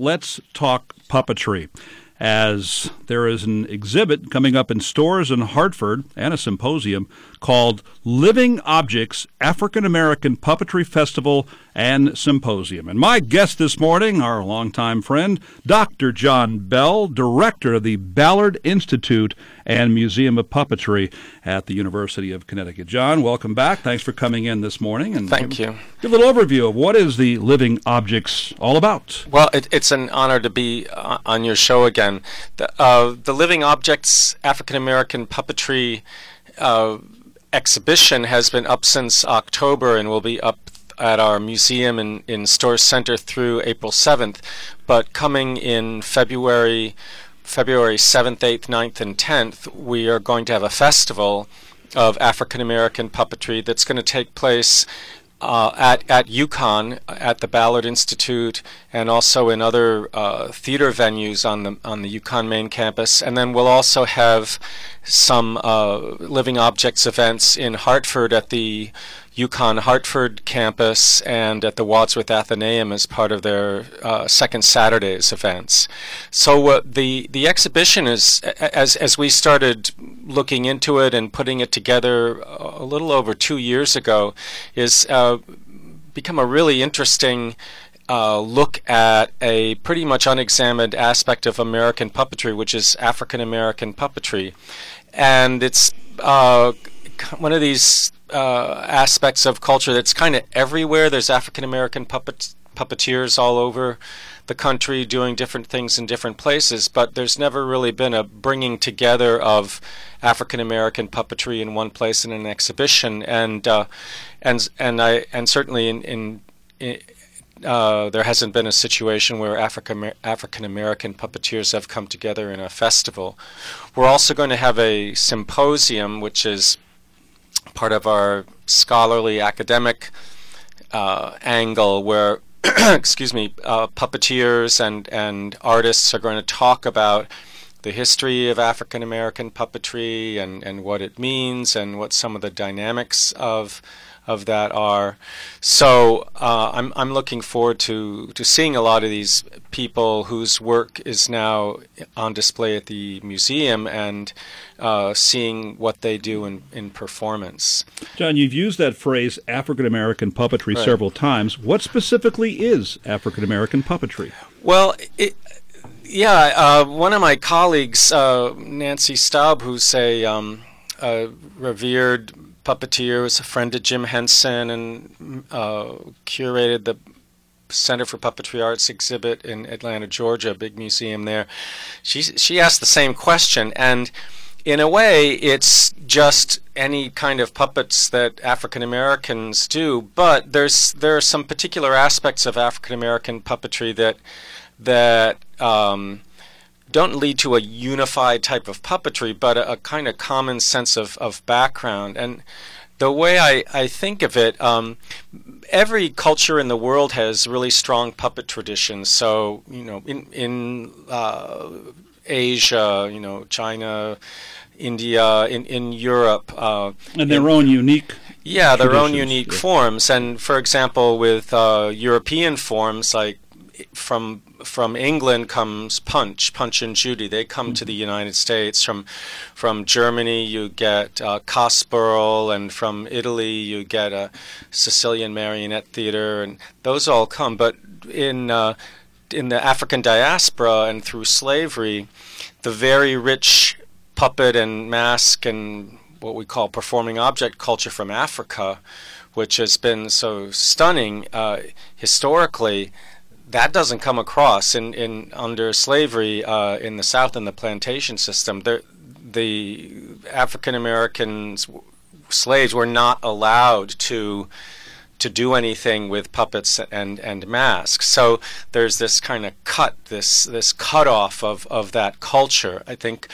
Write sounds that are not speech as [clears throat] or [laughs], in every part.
let's talk puppetry as there is an exhibit coming up in Storrs in Hartford and a symposium called Living Objects African American Puppetry Festival and Symposium. And my guest this morning, our longtime friend, Dr. John Bell, director of the Ballard Institute and Museum of Puppetry at the University of Connecticut. John, welcome back. Thanks for coming in this morning. And Thank you. Give a little overview of what is the Living Objects all about. Well, it, it's an honor to be uh, on your show again. The, uh, the Living Objects African American Puppetry uh, exhibition has been up since October and will be up at our museum in, in Storrs Center through April 7th. But coming in February, February 7th, 8th, 9th, and 10th, we are going to have a festival of African American puppetry that's going to take place uh, at at UConn at the Ballard Institute and also in other uh, theater venues on the on the UConn main campus. And then we'll also have some uh, living objects events in Hartford at the UConn Hartford campus and at the Wadsworth Atheneum as part of their uh, second Saturdays events. So uh, the the exhibition is as as we started looking into it and putting it together a little over two years ago is uh, become a really interesting. Uh, look at a pretty much unexamined aspect of American puppetry, which is African American puppetry, and it's uh, one of these uh, aspects of culture that's kind of everywhere. There's African American puppet puppeteers all over the country doing different things in different places, but there's never really been a bringing together of African American puppetry in one place in an exhibition, and uh, and and I and certainly in, in, in uh, there hasn't been a situation where African African American puppeteers have come together in a festival. We're also going to have a symposium, which is part of our scholarly academic uh, angle where [clears throat] excuse me, uh, puppeteers and, and artists are going to talk about the history of African American puppetry and, and what it means and what some of the dynamics of of that are. So uh, I'm I'm looking forward to to seeing a lot of these people whose work is now on display at the museum and uh, seeing what they do in, in performance. John, you've used that phrase African American puppetry right. several times. What specifically is African American puppetry? Well, it, yeah, uh, one of my colleagues, uh, Nancy Staub, who's a, um, a revered puppeteer, was a friend of Jim Henson, and uh, curated the Center for Puppetry Arts exhibit in Atlanta, Georgia, a big museum there. She she asked the same question, and in a way, it's just any kind of puppets that African Americans do. But there's there are some particular aspects of African American puppetry that that um, don't lead to a unified type of puppetry, but a, a kind of common sense of, of background. And the way I, I think of it, um, every culture in the world has really strong puppet traditions. So, you know, in, in uh, Asia, you know, China, India, in, in Europe. Uh, and their in, own unique Yeah, their own unique yeah. forms. And for example, with uh, European forms, like from from England comes Punch, Punch and Judy. They come mm-hmm. to the United States. From from Germany, you get uh, Kasperl, and from Italy, you get a Sicilian Marionette Theater, and those all come. But in uh, in the African diaspora and through slavery, the very rich puppet and mask and what we call performing object culture from Africa, which has been so stunning uh, historically, that doesn't come across in, in under slavery uh, in the South in the plantation system. The, the African Americans slaves were not allowed to to do anything with puppets and, and masks. So there's this kind of cut, this this cutoff of, of that culture. I think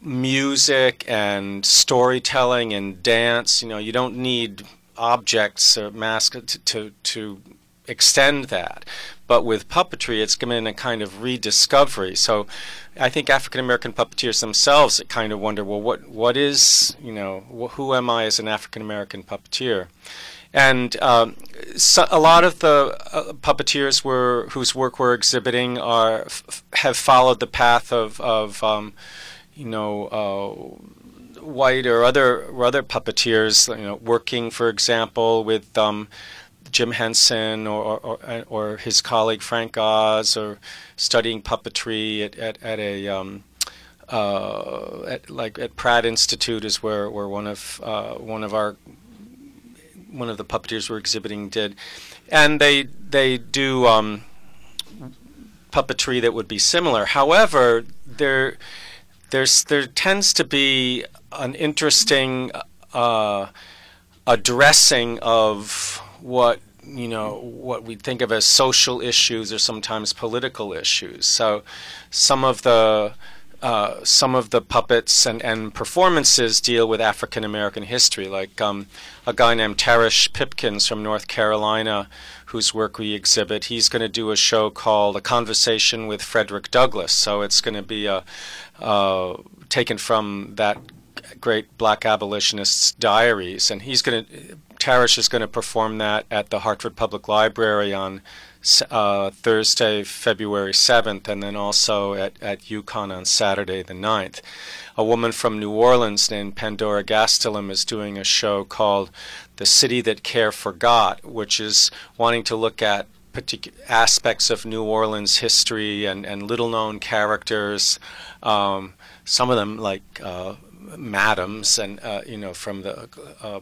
music and storytelling and dance, you know, you don't need objects or masks to, to, to extend that. But with puppetry, it's given a kind of rediscovery. So I think African American puppeteers themselves kind of wonder, well, what what is, you know, wh- who am I as an African American puppeteer? and um, so a lot of the uh, puppeteers were whose work we're exhibiting are f- have followed the path of of um, you know uh, white or other or other puppeteers. You know, working, for example, with um, Jim Henson or, or, or his colleague Frank Oz, or studying puppetry at at, at a um, uh, at, like at Pratt Institute is where, where one of uh, one of our one of the puppeteers we're exhibiting did, and they they do um, puppetry that would be similar. However, there there's there tends to be an interesting uh, addressing of what you know what we think of as social issues or sometimes political issues. So some of the uh, some of the puppets and, and performances deal with African American history, like um, a guy named Tarish Pipkins from North Carolina, whose work we exhibit. He's going to do a show called A Conversation with Frederick Douglass. So it's going to be a, uh, taken from that great black abolitionist's diaries. And he's going to, Tarish is going to perform that at the Hartford Public Library on uh, Thursday, February 7th, and then also at, at UConn on Saturday the 9th. A woman from New Orleans named Pandora Gastelum is doing a show called The City That Care Forgot, which is wanting to look at particular aspects of New Orleans history and, and little known characters. Um, some of them like uh, madams and uh, you know from the uh,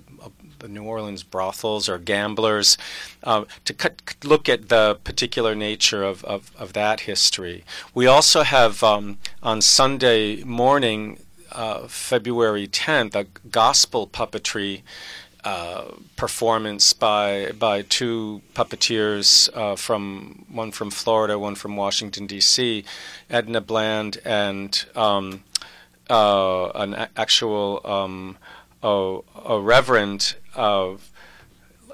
the New Orleans brothels or gamblers uh, to cut, look at the particular nature of, of, of that history. We also have um, on Sunday morning, uh, February 10th, a gospel puppetry. Uh, performance by by two puppeteers uh, from one from Florida, one from Washington D.C., Edna Bland and um, uh, an actual um, a, a reverend of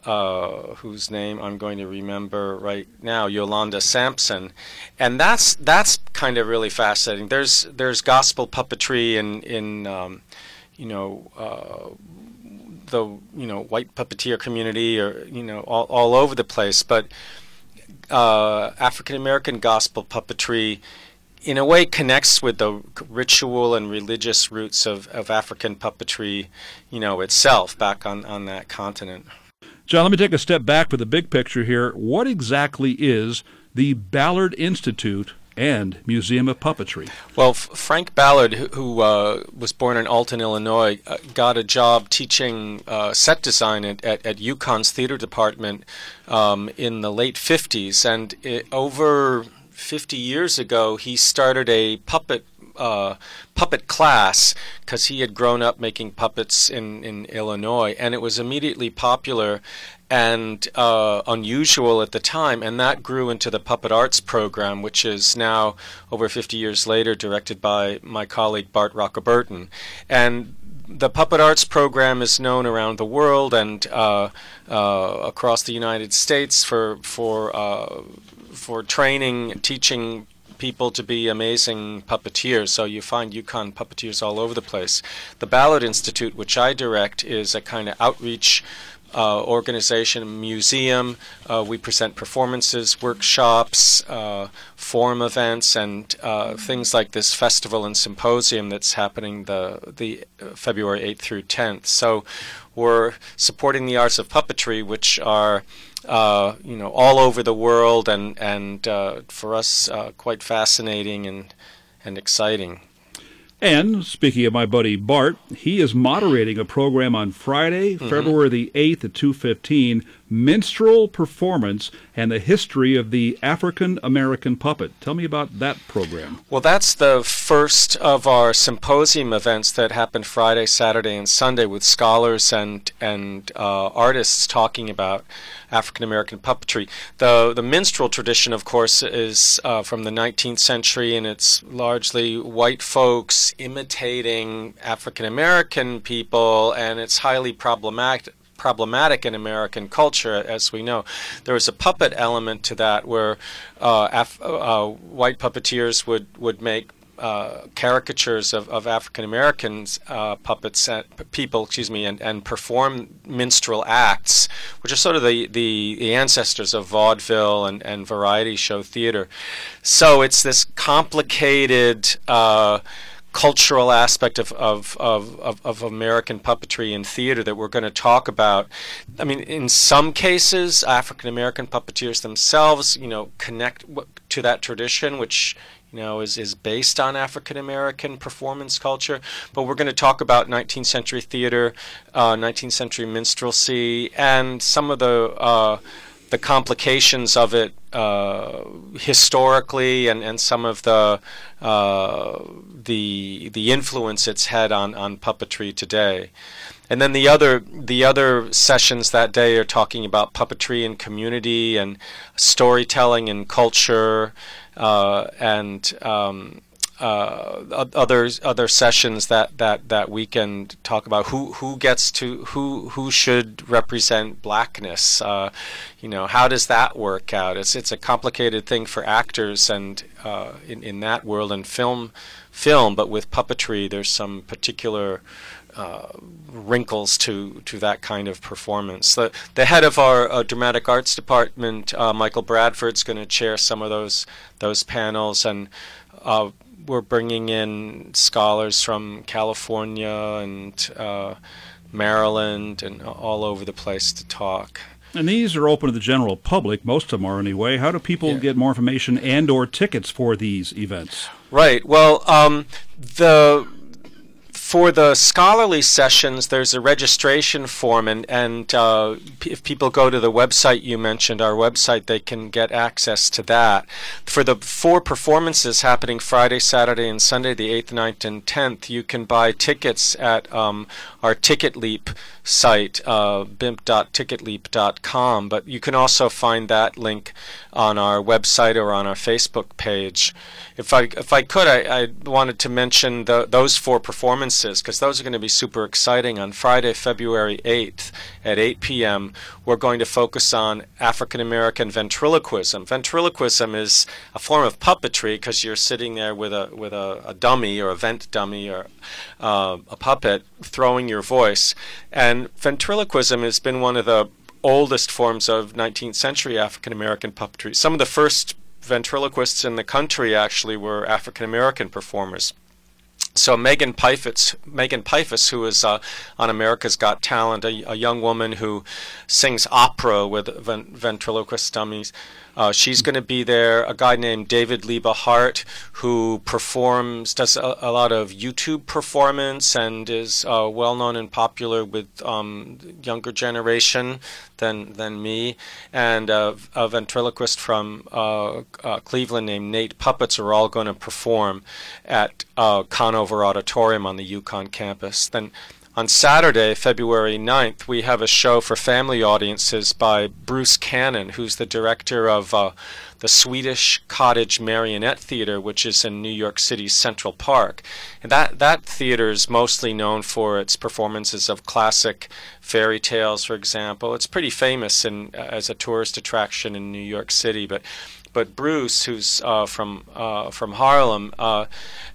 uh, whose name I'm going to remember right now, Yolanda Sampson, and that's that's kind of really fascinating. There's there's gospel puppetry in in um, you know uh, the you know white puppeteer community or you know all, all over the place, but uh, African American gospel puppetry in a way connects with the ritual and religious roots of, of African puppetry, you know, itself back on, on that continent. John, let me take a step back for the big picture here. What exactly is the Ballard Institute and Museum of Puppetry? Well, F- Frank Ballard, who, who uh, was born in Alton, Illinois, uh, got a job teaching uh, set design at, at, at, UConn's theater department um, in the late 50s. And it, over 50 years ago, he started a puppet uh, puppet class because he had grown up making puppets in, in Illinois, and it was immediately popular and uh, unusual at the time, and that grew into the Puppet Arts program, which is now over 50 years later directed by my colleague Bart Roccoberton. And the Puppet Arts program is known around the world and uh, uh, across the United States for for uh, for training teaching people to be amazing puppeteers. So you find UConn puppeteers all over the place. The Ballard Institute, which I direct, is a kind of outreach uh, organization, museum. Uh, we present performances, workshops, uh, forum events, and uh, things like this festival and symposium that's happening the the uh, February 8th through 10th. So we're supporting the arts of puppetry, which are uh, you know all over the world, and and for us quite fascinating and and exciting. And speaking of my buddy Bart, he is moderating a program on Friday, mm-hmm. February the 8th at 2:15, minstrel performance and the history of the African American puppet. Tell me about that program. Well, that's the first of our symposium events that happened Friday, Saturday, and Sunday with scholars and and uh, artists talking about African American puppetry. The the minstrel tradition, of course, is uh, from the 19th century, and it's largely white folks imitating African American people, and it's highly problematic problematic in American culture, as we know. There was a puppet element to that, where uh, Af- uh, white puppeteers would would make uh, caricatures of, of African Americans uh, puppets and people, excuse me, and, and perform minstrel acts, which are sort of the, the, the ancestors of vaudeville and, and variety show theater. So it's this complicated uh, cultural aspect of, of, of, of, of American puppetry and theater that we're going to talk about. I mean, in some cases, African American puppeteers themselves, you know, connect to that tradition, which you know, is, is based on African American performance culture. But we're going to talk about 19th century theater, uh, 19th century minstrelsy, and some of the uh, the complications of it uh, historically, and, and some of the uh, the the influence it's had on, on puppetry today. And then the other the other sessions that day are talking about puppetry and community and storytelling and culture uh, and um, uh, other other sessions that, that, that weekend talk about who who gets to who who should represent blackness. Uh, you know, how does that work out? It's it's a complicated thing for actors and uh, in in that world and film film, but with puppetry, there's some particular uh, wrinkles to to that kind of performance. The the head of our uh, dramatic arts department, uh, Michael Bradford's going to chair some of those those panels, and uh, we're bringing in scholars from California and uh, Maryland and all over the place to talk. And these are open to the general public. Most of them are anyway. How do people yeah. get more information and/or tickets for these events? Right. Well, um, the for the scholarly sessions, there's a registration form, and, and uh, if people go to the website you mentioned, our website, they can get access to that. For the four performances happening Friday, Saturday, and Sunday, the 8th, 9th, and 10th, you can buy tickets at um, our Ticket Leap site, uh, bimp.ticketleap.com, but you can also find that link on our website or on our Facebook page. If I if I could, I, I wanted to mention the, those four performances because those are going to be super exciting. On Friday, February 8th at 8 p.m., we're going to focus on African American ventriloquism. Ventriloquism is a form of puppetry because you're sitting there with a with a, a dummy or a vent dummy or uh, a puppet throwing your voice, and ventriloquism has been one of the oldest forms of 19th century African American puppetry. Some of the first ventriloquists in the country actually were African American performers. So Megan Piphus, Megan Piphus, who is uh, on America's Got Talent, a, a, young woman who sings opera with ventriloquist dummies, uh, she's going to be there. A guy named David Liebe Hart, who performs, does a, a, lot of YouTube performance and is uh, well known and popular with um, younger generation than than me. And uh, a ventriloquist from uh, uh, Cleveland named Nate Puppets are all going to perform at uh, Konover Auditorium on the UConn campus. Then on Saturday, February 9th, we have a show for family audiences by Bruce Cannon, who's the director of uh, the Swedish Cottage Marionette Theater, which is in New York City's Central Park. And that, that theater is mostly known for its performances of classic fairy tales, for example. It's pretty famous in, as a tourist attraction in New York City, but but Bruce, who's uh, from uh, from Harlem, uh,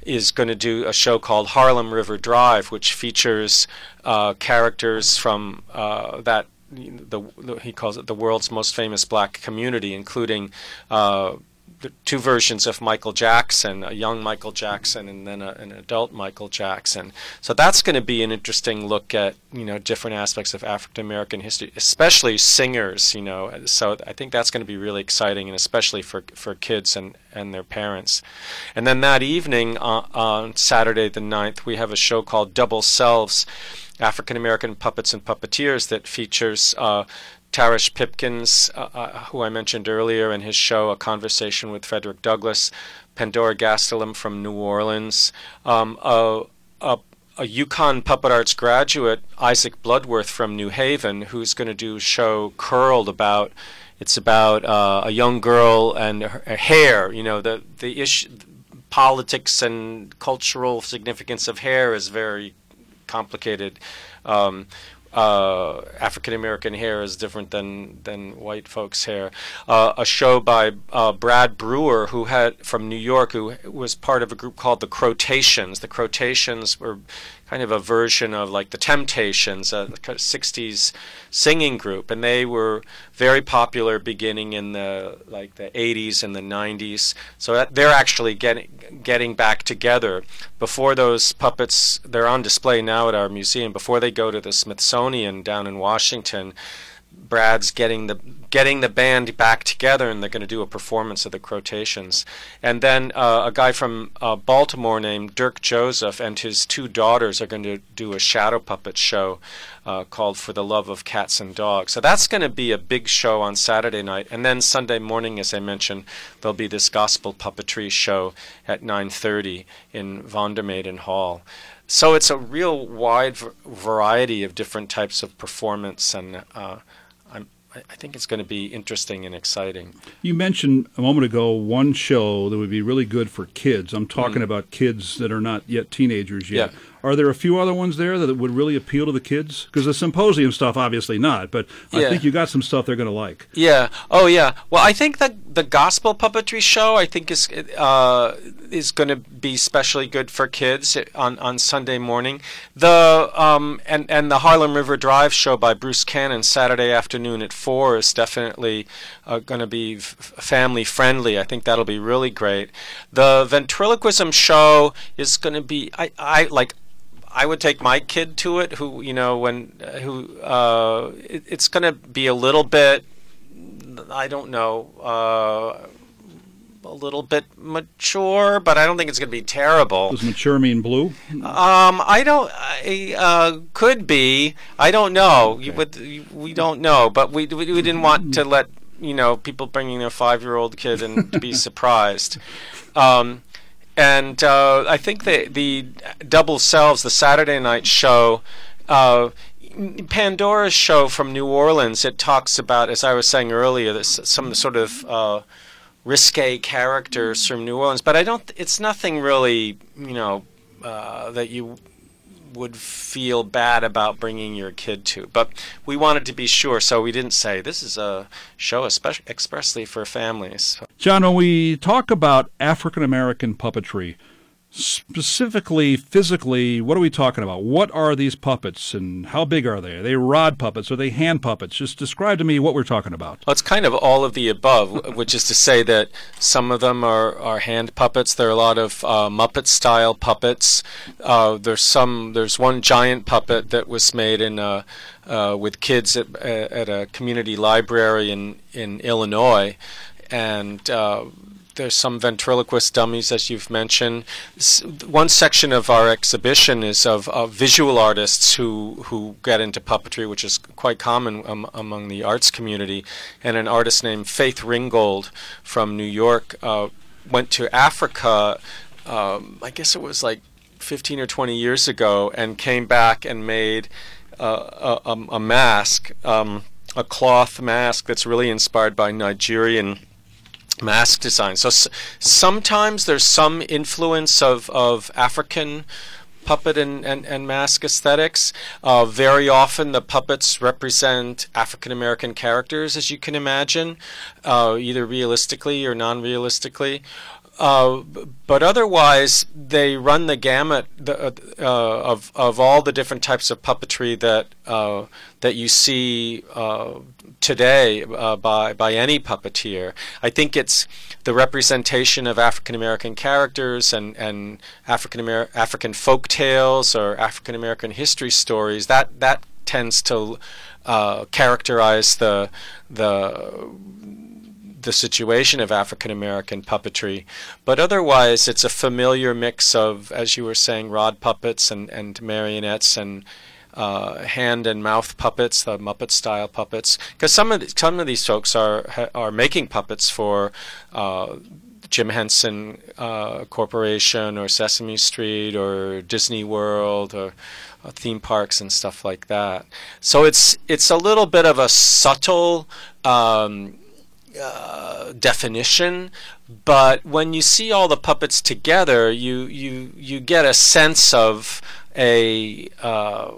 is going to do a show called Harlem River Drive, which features uh, characters from uh, that the, he calls it the world's most famous black community, including uh, two versions of Michael Jackson, a young Michael Jackson and then a, an adult Michael Jackson. So that's going to be an interesting look at you know different aspects of African American history, especially singers. You know, so I think that's going to be really exciting, and especially for for kids and and their parents. And then that evening uh, on Saturday the 9th, we have a show called Double Selves. African American puppets and puppeteers that features uh, Tarish Pipkins, uh, uh, who I mentioned earlier in his show, A Conversation with Frederick Douglass, Pandora Gastelum from New Orleans, um, a, a, a UConn Puppet Arts graduate, Isaac Bloodworth from New Haven, who's going to do a show Curled about. It's about uh, a young girl and her, her hair. You know, the the issue, politics and cultural significance of hair is very complicated. Um, uh, African American hair is different than than white folks' hair. Uh, a show by uh, Brad Brewer, who had from New York, who was part of a group called the Crotations. The Crotations were kind of a version of like the Temptations, a 60s singing group, and they were very popular beginning in the like the 80s and the 90s. So that, they're actually getting getting back together. Before those puppets, they're on display now at our museum. Before they go to the Smithsonian down in Washington, Brad's getting the getting the band back together, and they're going to do a performance of the Crotations. And then uh, a guy from uh, Baltimore named Dirk Joseph and his two daughters are going to do a shadow puppet show uh, called "For the Love of Cats and Dogs." So that's going to be a big show on Saturday night, and then Sunday morning, as I mentioned, there'll be this gospel puppetry show at 9:30 in von der Mehden Hall. So it's a real wide variety of different types of performance and uh, I think it's going to be interesting and exciting. You mentioned a moment ago one show that would be really good for kids. I'm talking mm about kids that are not yet teenagers yet. Yeah. Are there a few other ones there that would really appeal to the kids? Because the symposium stuff, obviously not, but I yeah. think you got some stuff they're going to like. Yeah. Oh, yeah. Well, I think that the gospel puppetry show, I think is uh, is going to be especially good for kids on, on Sunday morning. The um, and and the Harlem River Drive show by Bruce Cannon Saturday afternoon at four is definitely uh, going to be f- family friendly. I think that'll be really great. The ventriloquism show is going to be I I like I would take my kid to it. Who you know when uh, who uh, it, it's going to be a little bit. I don't know. Uh, a little bit mature, but I don't think it's going to be terrible. Does mature mean blue? Um, I don't. I, uh, could be. I don't know. Okay. You. We don't know, but we, we we didn't want to let you know people bringing their five-year-old kid and to be [laughs] surprised. Um, and uh, I think the the double selves, the Saturday night show. Uh, Pandora's show from New Orleans, it talks about, as I was saying earlier, this, some sort of uh, risque characters from New Orleans, but I don't. It's nothing really, you know, uh, that you would feel bad about bringing your kid to. But we wanted to be sure, so we didn't say this is a show especially expressly for families. John, when we talk about African American puppetry, specifically physically what are we talking about? What are these puppets and how big are they? Are they rod puppets? Are they hand puppets? Just describe to me what we're talking about. Well it's kind of all of the above [laughs] which is to say that some of them are, are hand puppets. There are a lot of uh, muppet style puppets. Uh, there's some there's one giant puppet that was made in uh, uh with kids at, at a community library in in Illinois. And uh, there's some ventriloquist dummies, as you've mentioned. One section of our exhibition is of, of visual artists who, who get into puppetry, which is quite common um, among the arts community. And an artist named Faith Ringgold from New York uh, went to Africa, um, I guess it was like 15 or 20 years ago, and came back and made uh, a, a, mask, um, a cloth mask that's really inspired by Nigerian mask design. So s- sometimes there's some influence of, of African puppet and, and, and mask aesthetics. Uh, very often the puppets represent African American characters, as you can imagine, uh, either realistically or non realistically. Uh, but otherwise, they run the gamut uh, of of all the different types of puppetry that uh, that you see uh, today uh, by by any puppeteer. I think it's the representation of African American characters and and African Amer- African folk tales or African American history stories that that tends to characterize the the the situation of African American puppetry. But otherwise, it's a familiar mix of, as you were saying, rod puppets and, and marionettes and uh, hand and mouth puppets, the Muppet style puppets. Because some of some of these folks are are making puppets for. Uh, Jim Henson uh, Corporation or Sesame Street or Disney World or uh, theme parks and stuff like that. So it's it's a little bit of a subtle um, uh, definition, but when you see all the puppets together, you you you get a sense of a uh,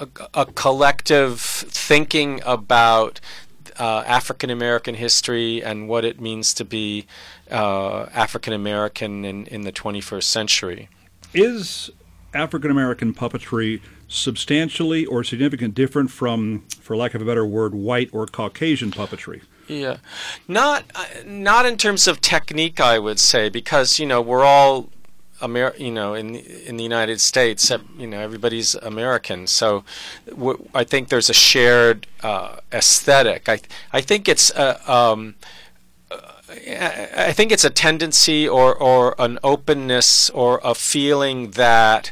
a, a collective thinking about uh, African American history and what it means to be uh, African American in, in the 21st century. Is African American puppetry substantially or significant different from, for lack of a better word, white or Caucasian puppetry? Yeah, not uh, not in terms of technique, I would say, because you know we're all Amer- you know, in in the United States, you know, everybody's American. So, w- I think there's a shared uh, aesthetic. I I think it's a, um, I think it's a tendency or or an openness or a feeling that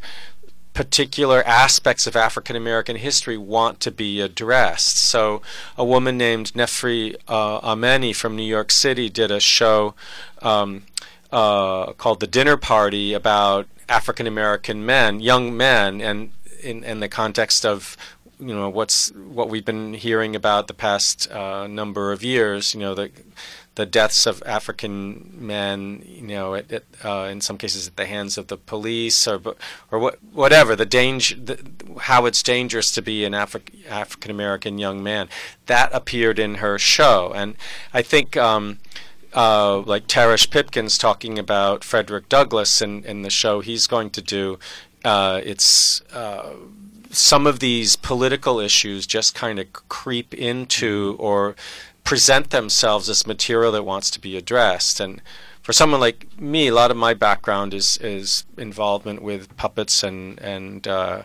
particular aspects of African American history want to be addressed. So, a woman named Nehprii uh, Amenii from New York City did a show. Um, uh, called The Dinner Party about African American men, young men, and in, in the context of you know what's what we've been hearing about the past uh, number of years. You know the the deaths of African men. You know, at, at, uh, in some cases at the hands of the police or or what, whatever the danger, the, how it's dangerous to be an Afri- African American young man. That appeared in her show, and I think. Um, uh, like Tarish Pipkins talking about Frederick Douglass in, in the show he's going to do. Uh, it's uh, some of these political issues just kind of creep into or present themselves as material that wants to be addressed. And for someone like me, a lot of my background is is involvement with puppets and and uh,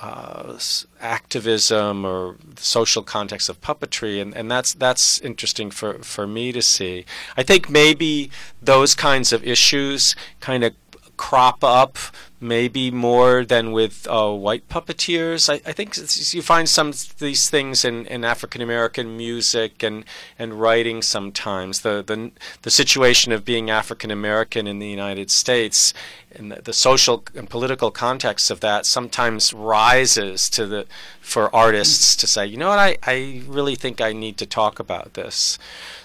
uh, activism or the social context of puppetry, and, and that's that's interesting for, for me to see. I think maybe those kinds of issues kind of crop up maybe more than with uh, white puppeteers. I, I, think you find some of these things in, in African American music and, and writing sometimes. The, the, the situation of being African American in the United States and the, the, social and political context of that sometimes rises to the for artists to say, you know what, I, I really think I need to talk about this.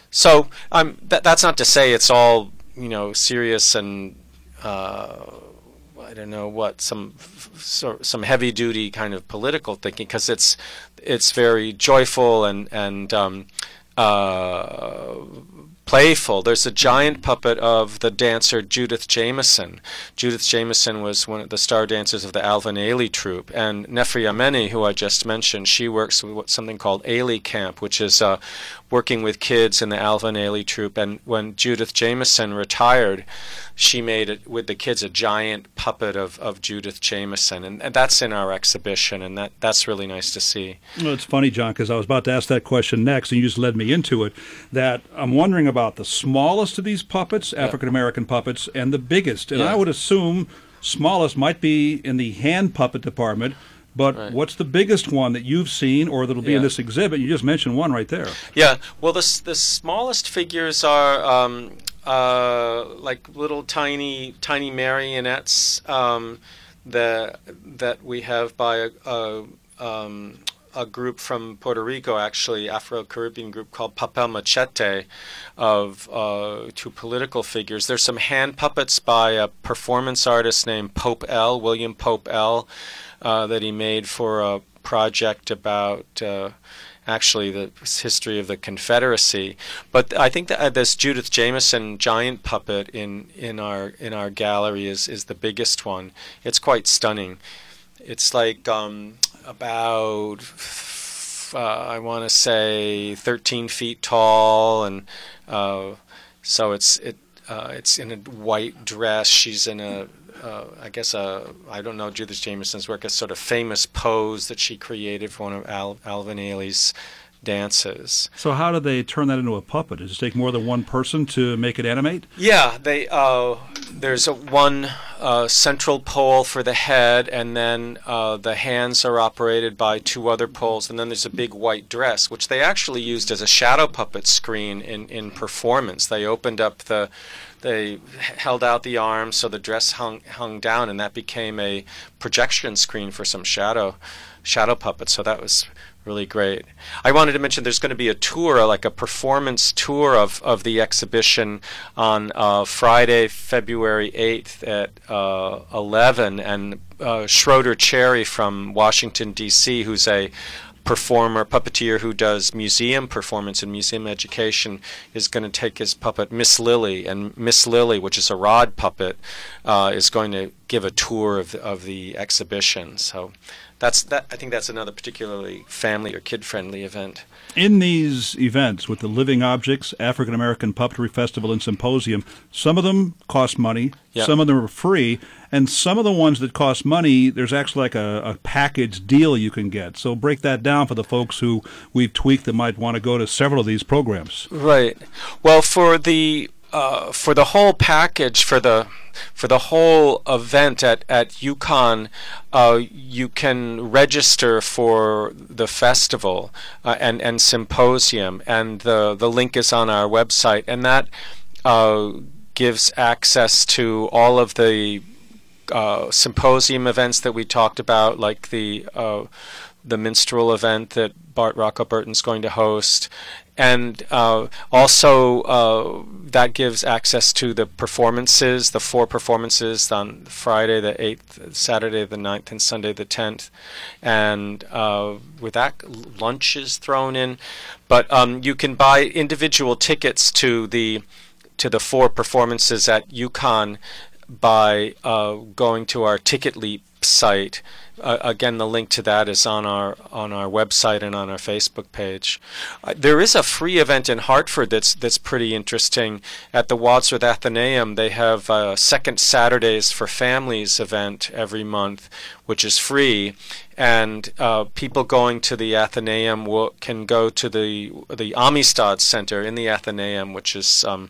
So um, that, that's not to say it's all you know serious and I don't know what some some heavy duty kind of political thinking because it's it's very joyful and and um, uh, playful. There's a giant puppet of the dancer Judith Jamison. Judith Jamison was one of the star dancers of the Alvin Ailey troupe, and Nehprii Amenii, who I just mentioned, she works with something called Ailey Camp, which is uh, working with kids in the Alvin Ailey troupe. And when Judith Jamison retired, she made it with the kids a giant puppet of, of Judith Jamison, and, and that's in our exhibition, and that, that's really nice to see. Well, it's funny, John, because I was about to ask that question next, and you just led me into it. That I'm wondering about the smallest of these puppets, African American puppets, and the biggest, and. I would assume smallest might be in the hand puppet department but right. what's the biggest one that you've seen or that'll be yeah. in this exhibit? You just mentioned one right there. Yeah. Well, the, the smallest figures are um, uh, like little tiny, tiny marionettes um, that, that we have by a, a, um, a group from Puerto Rico, actually, Afro Caribbean group called Papel Machete, of uh, two political figures. There's some hand puppets by a performance artist named Pope L, William Pope L uh, that he made for a project about uh, actually the history of the Confederacy. But I think that uh, this Judith Jamison giant puppet in, in our in our gallery is is the biggest one. It's quite stunning. It's like um, about uh, I want to say 13 feet tall, and uh, so it's it uh, it's in a white dress. She's in a uh, I guess uh, I don't know Judith Jamison's work, a sort of famous pose that she created for one of Al- Alvin Ailey's dances. So how do they turn that into a puppet? Does it take more than one person to make it animate? Yeah, they uh, there's a one uh, central pole for the head, and then uh, the hands are operated by two other poles, and then there's a big white dress, which they actually used as a shadow puppet screen in in performance. They opened up the they held out the arms so the dress hung hung down, and that became a projection screen for some shadow shadow puppets. So that was really great. I wanted to mention there's going to be a tour, like a performance tour of, of the exhibition on uh, Friday, February 8th at uh, 11. And uh, Schroeder Cherry from Washington, D.C., who's a performer, puppeteer who does museum performance and museum education is going to take his puppet Miss Lily, and Miss Lily, which is a rod puppet, uh, is going to give a tour of of the exhibition. So that's that. I think that's another particularly family or kid friendly event. In these events with the Living Objects African American Puppetry Festival and Symposium, some of them cost money, Yeah. some of them are free, and some of the ones that cost money, there's actually like a, a package deal you can get. So break that down for the folks who we've tweaked that might want to go to several of these programs. Right. Well, for the uh, for the whole package for the for the whole event at at UConn, uh, you can register for the festival uh, and and symposium, and the the link is on our website, and that uh, gives access to all of the uh, symposium events that we talked about, like the the minstrel event that Bart Roccoberton's going to host, and uh, also uh, that gives access to the performances, the four performances on Friday the eighth, Saturday the 9th, and Sunday the tenth, and uh, with that lunch is thrown in, but um, you can buy individual tickets to the to the four performances at UConn by uh, going to our Ticket Leap site. Uh, again, the link to that is on our on our website and on our Facebook page. Uh, there is a free event in Hartford that's that's pretty interesting at the Wadsworth Atheneum. They have a second Saturdays for Families event every month, which is free, and uh, people going to the Atheneum will, can go to the the Amistad Center in the Atheneum, which is um,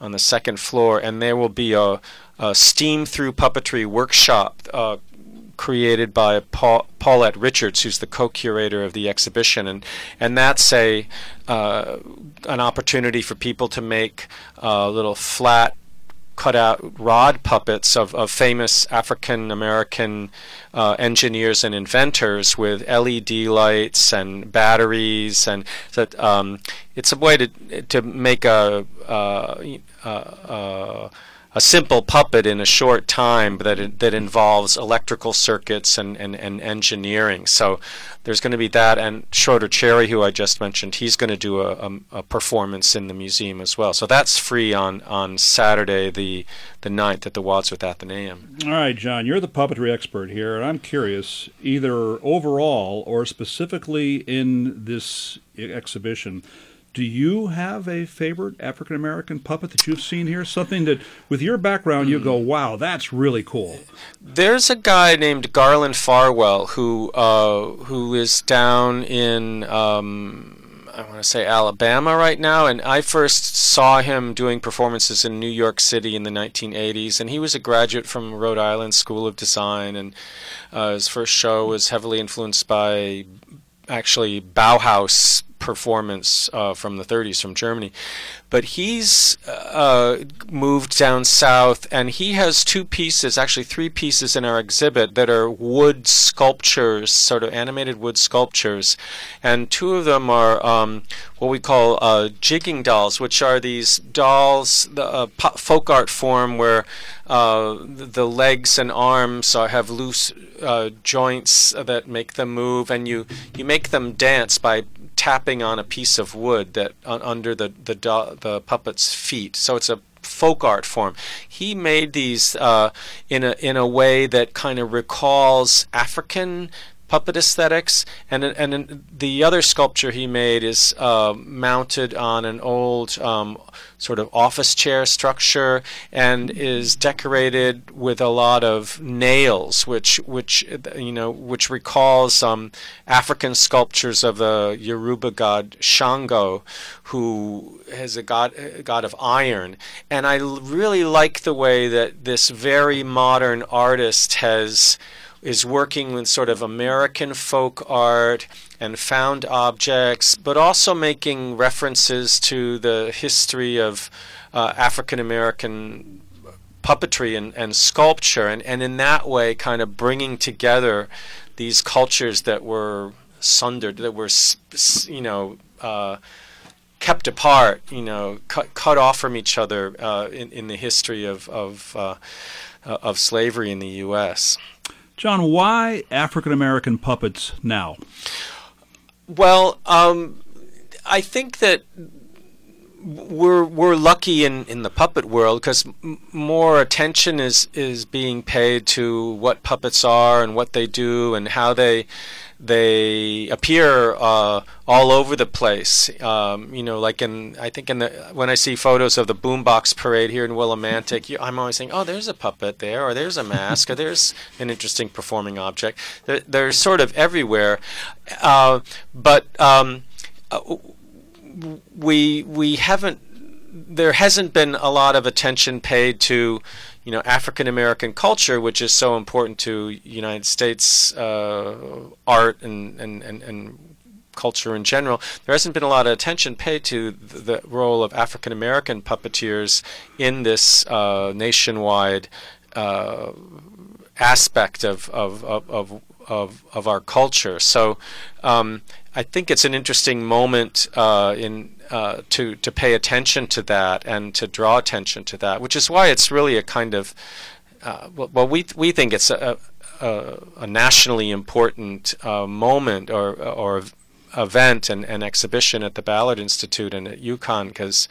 on the second floor, and there will be a, a steam through puppetry workshop uh, created by Paul, Paulette Richards, who's the co-curator of the exhibition, and and that's a uh, an opportunity for people to make uh, little flat cut out rod puppets of, of famous African American uh, engineers and inventors with LED lights and batteries, and that um, it's a way to to make a uh, uh, a simple puppet in a short time that that involves electrical circuits and, and, and engineering. So there's going to be that, and Schroeder Cherry, who I just mentioned, he's going to do a, a, a performance in the museum as well. So that's free on, on Saturday, the the 9th at the Wadsworth Atheneum. All right, John, you're the puppetry expert here, and I'm curious, either overall or specifically in this exhibition, do you have a favorite African American puppet that you've seen here? Something that, with your background, you go, wow, that's really cool. There's a guy named Garland Farwell who uh, who is down in um, I want to say Alabama right now, and I first saw him doing performances in New York City in the 1980s, and he was a graduate from Rhode Island School of Design, and uh, his first show was heavily influenced by actually Bauhaus performance uh, from the 30s from Germany. But he's uh, moved down south and he has two pieces, actually three pieces in our exhibit that are wood sculptures, sort of animated wood sculptures. And two of them are um, what we call uh, jigging dolls, which are these dolls, the uh, folk art form where uh, the legs and arms uh, have loose uh, joints that make them move, and you, you make them dance by tapping on a piece of wood that un- under the the, do- the puppet's feet. So it's a folk art form. He made these uh, in a in a way that kind of recalls African puppet aesthetics, and and the other sculpture he made is uh, mounted on an old um, sort of office chair structure and is decorated with a lot of nails, which which you know which recalls um, African sculptures of the Yoruba god Shango, who is a god a god of iron. And I really like the way that this very modern artist has is working with sort of American folk art and found objects, but also making references to the history of uh, African American puppetry and, and sculpture, and, and in that way, kind of bringing together these cultures that were sundered, that were you know. Uh, kept apart, you know, cut, cut off from each other uh, in, in the history of of, uh, of slavery in the U.S. John, why African American puppets now? Well, um, I think that we're we're lucky in, in the puppet world because m- more attention is is being paid to what puppets are and what they do and how they they appear uh, all over the place. Um, you know, like in I think in the when I see photos of the boombox parade here in Willimantic, you, I'm always saying, oh, there's a puppet there, or there's a mask, or there's an interesting performing object. They're, they're sort of everywhere, uh, but. Um, uh, we we haven't there hasn't been a lot of attention paid to you know African American culture, which is so important to United States uh, art and, and, and, and culture in general, there hasn't been a lot of attention paid to the, the role of African American puppeteers in this uh, nationwide uh, aspect of, of, of, of, of, of our culture. So um, I think it's an interesting moment uh, in uh, to to pay attention to that and to draw attention to that, which is why it's really a kind of uh, well, we we think it's a, a, a nationally important uh, moment or or event and, and exhibition at the Ballard Institute and at UConn because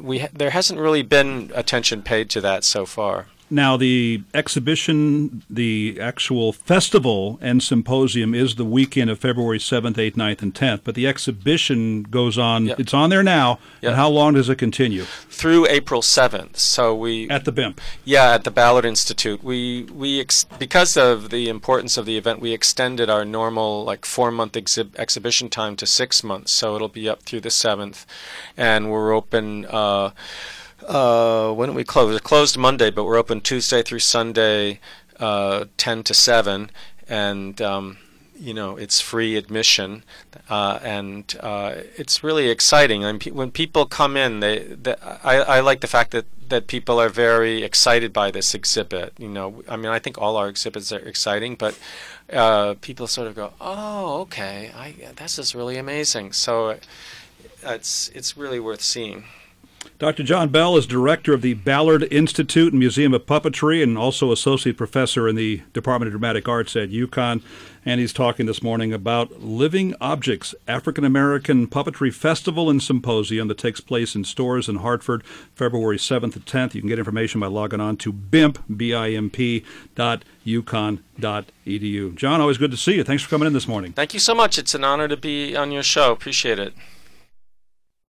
we there hasn't really been attention paid to that so far. Now, the exhibition, the actual festival and symposium is the weekend of February 7th, 8th, 9th, and 10th, but the exhibition goes on. Yep. It's on there now. Yep. And how long does it continue? Through April 7th. So we At the BIMP. Yeah, at the Ballard Institute. We we ex- because of the importance of the event, we extended our normal like 4-month exhi- exhibition time to 6 months. So it'll be up through the 7th and we're open uh, uh, when we close? We're closed Monday, but we're open Tuesday through Sunday, uh, 10 to 7. And, um, you know, it's free admission. Uh, and uh, it's really exciting. I mean, pe- when people come in, they, they I, I like the fact that, that people are very excited by this exhibit. You know, I mean, I think all our exhibits are exciting, but uh, people sort of go, oh, okay, I, this is really amazing. So it's, it's really worth seeing. Dr. John Bell is director of the Ballard Institute and Museum of Puppetry and also associate professor in the Department of Dramatic Arts at UConn. And he's talking this morning about Living Objects, African American Puppetry Festival and Symposium that takes place in Storrs in Hartford, February 7th to 10th. You can get information by logging on to BIMP, B-I-M-P, dot UConn.edu. John, always good to see you. Thanks for coming in this morning. Thank you so much. It's an honor to be on your show. Appreciate it.